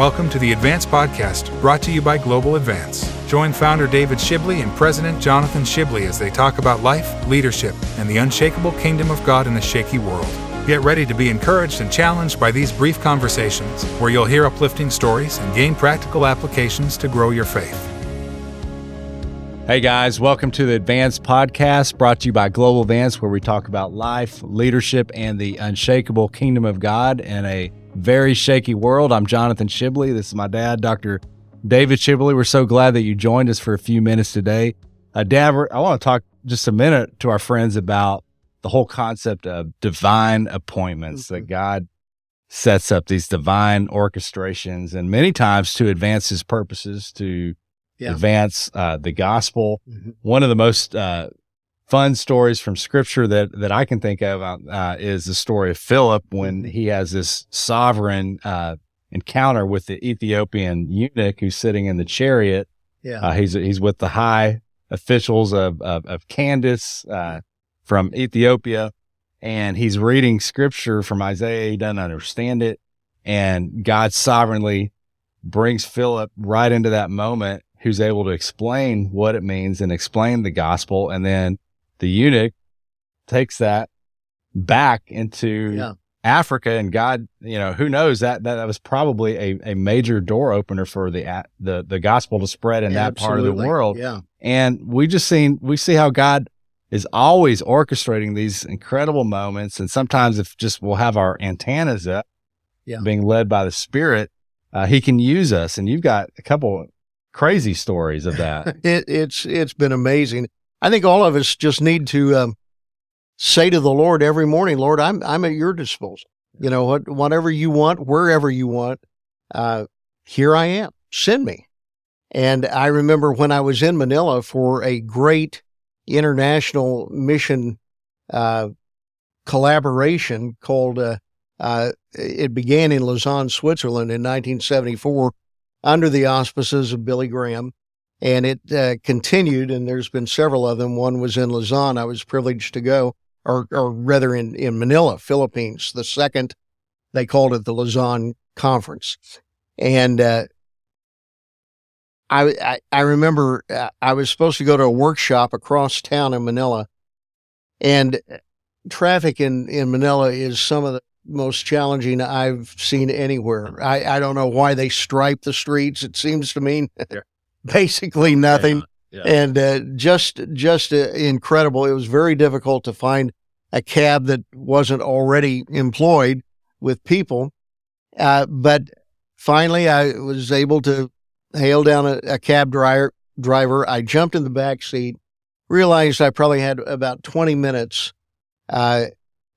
Welcome to the Advance Podcast, brought to you by Global Advance. Join founder David Shibley and President Jonathan Shibley as they talk about life, leadership, and the unshakable kingdom of God in a shaky world. Get ready to be encouraged and challenged by these brief conversations, where you'll hear uplifting stories and gain practical applications to grow your faith. Hey guys, welcome to the Advance Podcast brought to you by Global Advance, where we talk about life, leadership, and the unshakable kingdom of God in a very shaky world. I'm Jonathan Shibley. This is my dad, Dr. David Shibley. We're so glad that you joined us for a few minutes today. Uh, dad, I want to talk just a minute to our friends about the whole concept of divine appointments mm-hmm. that God sets up these divine orchestrations and many times to advance his purposes, to yeah. advance uh, the gospel. Mm-hmm. One of the most uh, fun stories from scripture that that I can think of uh, is the story of Philip when mm-hmm. he has this sovereign uh, encounter with the Ethiopian eunuch who's sitting in the chariot. Yeah, uh, he's he's with the high officials of of, of Candace uh, from Ethiopia, and he's reading scripture from Isaiah. He doesn't understand it, and God sovereignly brings Philip right into that moment. Who's able to explain what it means and explain the gospel, and then the eunuch takes that back into yeah. Africa and God, you know, who knows that, that, that was probably a, a major door opener for the, the, the gospel to spread in that part of the world. Yeah. And we just seen, we see how God is always orchestrating these incredible moments. And sometimes if just we'll have our antennas up, yeah. being led by the spirit, uh, he can use us. And you've got a couple crazy stories of that. it, it's, it's been amazing. I think all of us just need to um, say to the Lord every morning, Lord, I'm I'm at your disposal. You know what, whatever you want, wherever you want, uh, here I am. Send me. And I remember when I was in Manila for a great international mission uh, collaboration called. Uh, uh it began in Lausanne, Switzerland, in 1974, under the auspices of Billy Graham and it uh, continued. And there's been several of them. One was in Lausanne. I was privileged to go, or, or rather in, in Manila, Philippines. The second, they called it the Lausanne Conference. And uh, I, I, I remember uh, I was supposed to go to a workshop across town in Manila, and traffic in, in Manila is some of the most challenging I've seen anywhere. I, I don't know why they stripe the streets. It seems to me basically nothing. Yeah, yeah. And uh, just just uh, incredible. It was very difficult to find a cab that wasn't already employed with people. Uh, but finally, I was able to hail down a, a cab driver. Driver, I jumped in the back seat, realized I probably had about 20 minutes uh,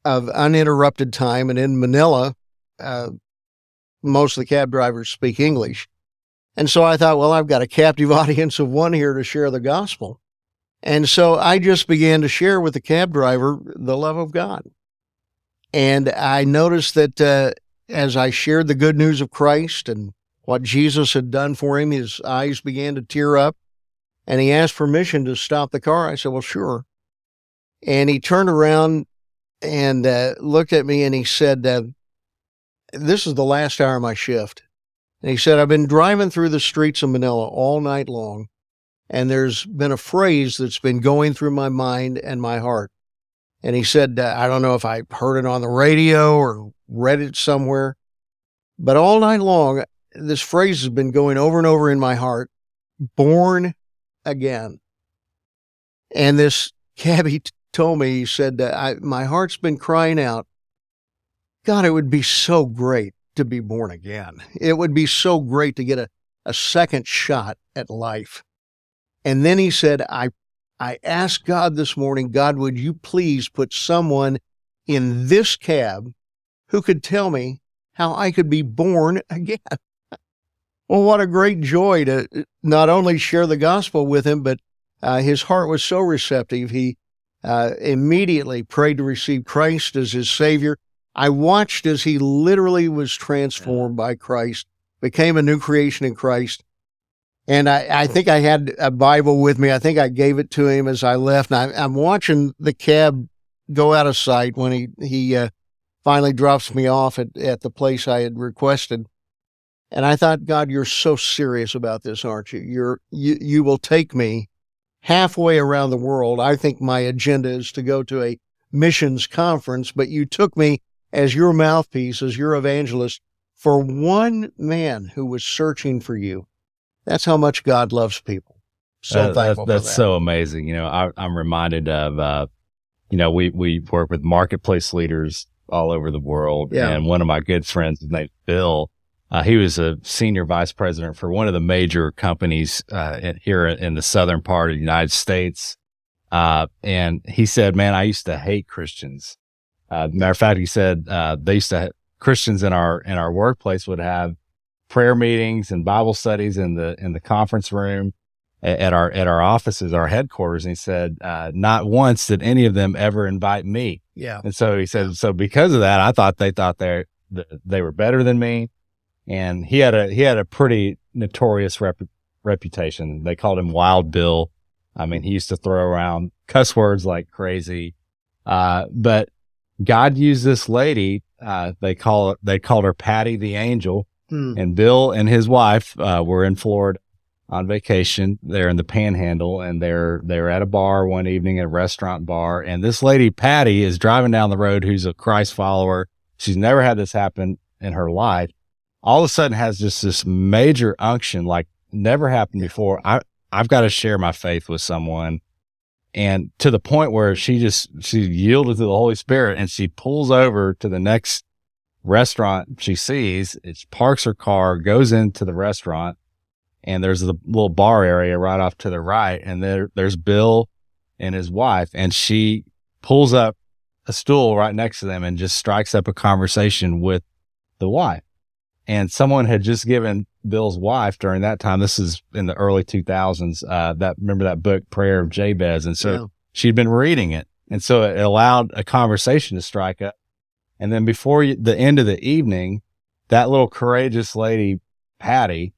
of uninterrupted time, and in Manila, uh, most of the cab drivers speak English. And so I thought, well, I've got a captive audience of one here to share the gospel. And so I just began to share with the cab driver the love of God. And I noticed that uh, as I shared the good news of Christ and what Jesus had done for him, his eyes began to tear up. And he asked permission to stop the car. I said, well, sure. And he turned around and uh, looked at me and he said, uh, This is the last hour of my shift. And he said, I've been driving through the streets of Manila all night long, and there's been a phrase that's been going through my mind and my heart. And he said, uh, I don't know if I heard it on the radio or read it somewhere, but all night long, this phrase has been going over and over in my heart born again. And this cabbie t- told me, he said, uh, I, My heart's been crying out, God, it would be so great to be born again. It would be so great to get a, a second shot at life. And then he said, I, I asked God this morning, God, would you please put someone in this cab who could tell me how I could be born again? well, what a great joy to uh, not only share the gospel with him, but uh, his heart was so receptive. He uh, immediately prayed to receive Christ as his Savior. I watched as he literally was transformed by Christ, became a new creation in Christ. And I, I think I had a Bible with me. I think I gave it to him as I left. And I, am watching the cab go out of sight when he, he uh, finally drops me off at, at the place I had requested. And I thought, God, you're so serious about this, aren't you? You're you you will take me halfway around the world. I think my agenda is to go to a missions conference, but you took me as your mouthpiece, as your evangelist for one man who was searching for you. That's how much God loves people. So Uh, thankful. that's for that. so amazing. You know, I, I'm reminded of, uh, you know, we, we work with marketplace leaders all over the world. Yeah. And one of my good friends, his name's Bill, uh, he was a senior vice president for one of the major companies uh, in, here in the southern part of the United States. Uh, and he said, man, I used to hate Christians. Uh, matter of fact, he said, uh, they used to, Christians in our, in our workplace would have prayer meetings and Bible studies in the, in the conference room a- at our at our offices, our headquarters, and he said, uh, not once did any of them ever invite me. Yeah. And so he said, so because of that, I thought they thought they they were better than me, and he had a he had a pretty notorious rep, reputation. They called him Wild Bill. I mean, he used to throw around cuss words like crazy. Uh, but God used this lady. Uh, they call it they called her Patty the Angel Hmm. and Bill and his wife uh, were in Florida on vacation. They're in the Panhandle, and they're they're at a bar one evening, a restaurant bar, and this lady Patty is driving down the road, who's a Christ follower. She's never had this happen in her life. All of a sudden, has just this major unction, like never happened before. I I've got to share my faith with someone. And to the point where she just she yielded to the Holy Spirit and she pulls over to the next restaurant she sees. It parks her car, goes into the restaurant, and there's a little bar area right off to the right. And there, there's Bill and his wife, and she pulls up a stool right next to them and just strikes up a conversation with the wife. And someone had just given Bill's wife during that time. This is in the early 2000s. Uh, that remember that book, Prayer of Jabez, and so Yeah. she'd been reading it, and so it allowed a conversation to strike up. And then before you, the end of the evening, that little courageous lady, Patty,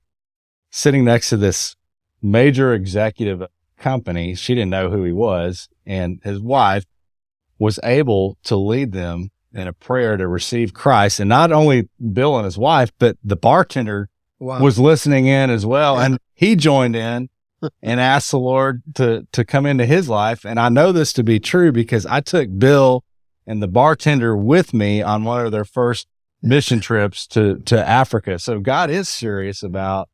sitting next to this major executive company, she didn't know who he was, and his wife was able to lead them in a prayer to receive Christ. And not only Bill and his wife, but the bartender Wow. was listening in as well. Yeah. And he joined in and asked the Lord to, to come into his life. And I know this to be true because I took Bill and the bartender with me on one of their first mission trips to, to Africa. So God is serious about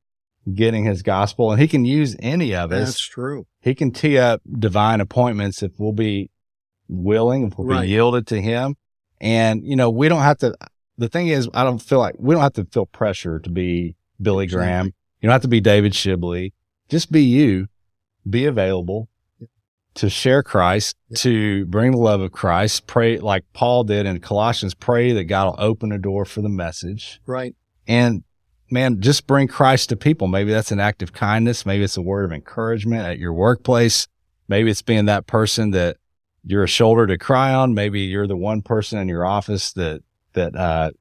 getting his gospel and he can use any of us. That's true. He can tee up divine appointments if we'll be willing, if we'll Right. be yielded to him. And, you know, we don't have to, the thing is, I don't feel like we don't have to feel pressure to be Billy Exactly. Graham. You don't have to be David Shibley. Just be you, be available to share Christ, Yeah. to bring the love of Christ. Pray like Paul did in Colossians, pray that God will open a door for the message. Right. And man, just bring Christ to people. Maybe that's an act of kindness. Maybe it's a word of encouragement at your workplace. Maybe it's being that person that you're a shoulder to cry on. Maybe you're the one person in your office that, that, uh,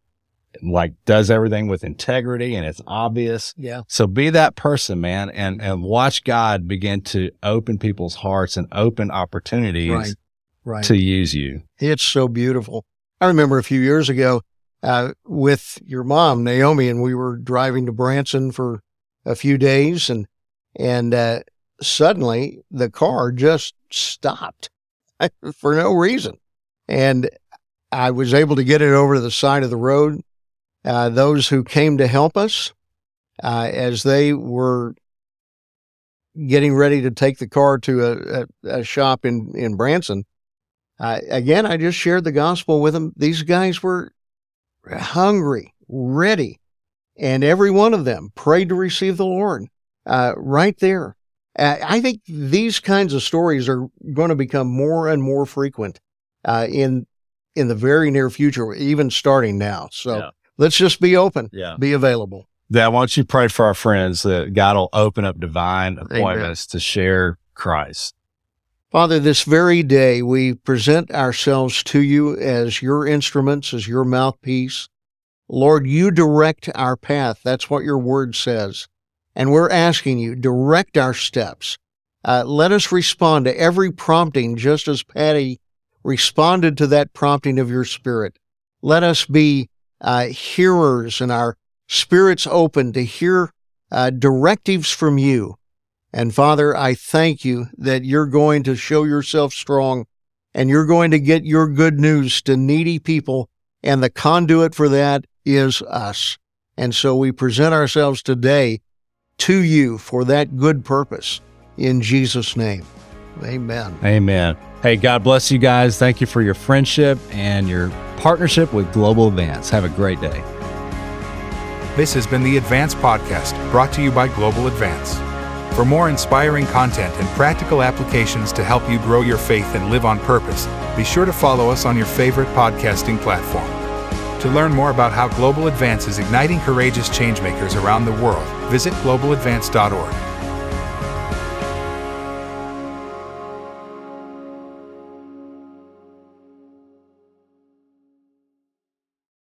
like does everything with integrity and it's obvious. Yeah. So be that person, man, and, and watch God begin to open people's hearts and open opportunities Right. Right. to use you. It's so beautiful. I remember a few years ago uh, with your mom, Naomi, and we were driving to Branson for a few days, and and uh, suddenly the car just stopped for no reason, and I was able to get it over to the side of the road. Uh, those who came to help us, uh, as they were getting ready to take the car to a, a, a shop in in Branson. Uh, again, I just shared the gospel with them. These guys were hungry, ready, and every one of them prayed to receive the Lord uh, right there. Uh, I think these kinds of stories are going to become more and more frequent uh, in in the very near future, even starting now. So Yeah. let's just be open, Yeah. be available. Yeah, why don't you pray for our friends that God will open up divine appointments to share Christ? Father, this very day we present ourselves to you as your instruments, as your mouthpiece. Lord, you direct our path. That's what your word says. And we're asking you, direct our steps. Uh, let us respond to every prompting just as Patty responded to that prompting of your spirit. Let us be uh, hearers and our spirits open to hear uh, directives from you. And Father, I thank you that you're going to show yourself strong and you're going to get your good news to needy people. And the conduit for that is us. And so we present ourselves today to you for that good purpose in Jesus' name. Amen. Amen. Hey, God bless you guys. Thank you for your friendship and your partnership with Global Advance. Have a great day. This has been the Advance Podcast, brought to you by Global Advance. For more inspiring content and practical applications to help you grow your faith and live on purpose, be sure to follow us on your favorite podcasting platform. To learn more about how Global Advance is igniting courageous changemakers around the world, visit globaladvance.org.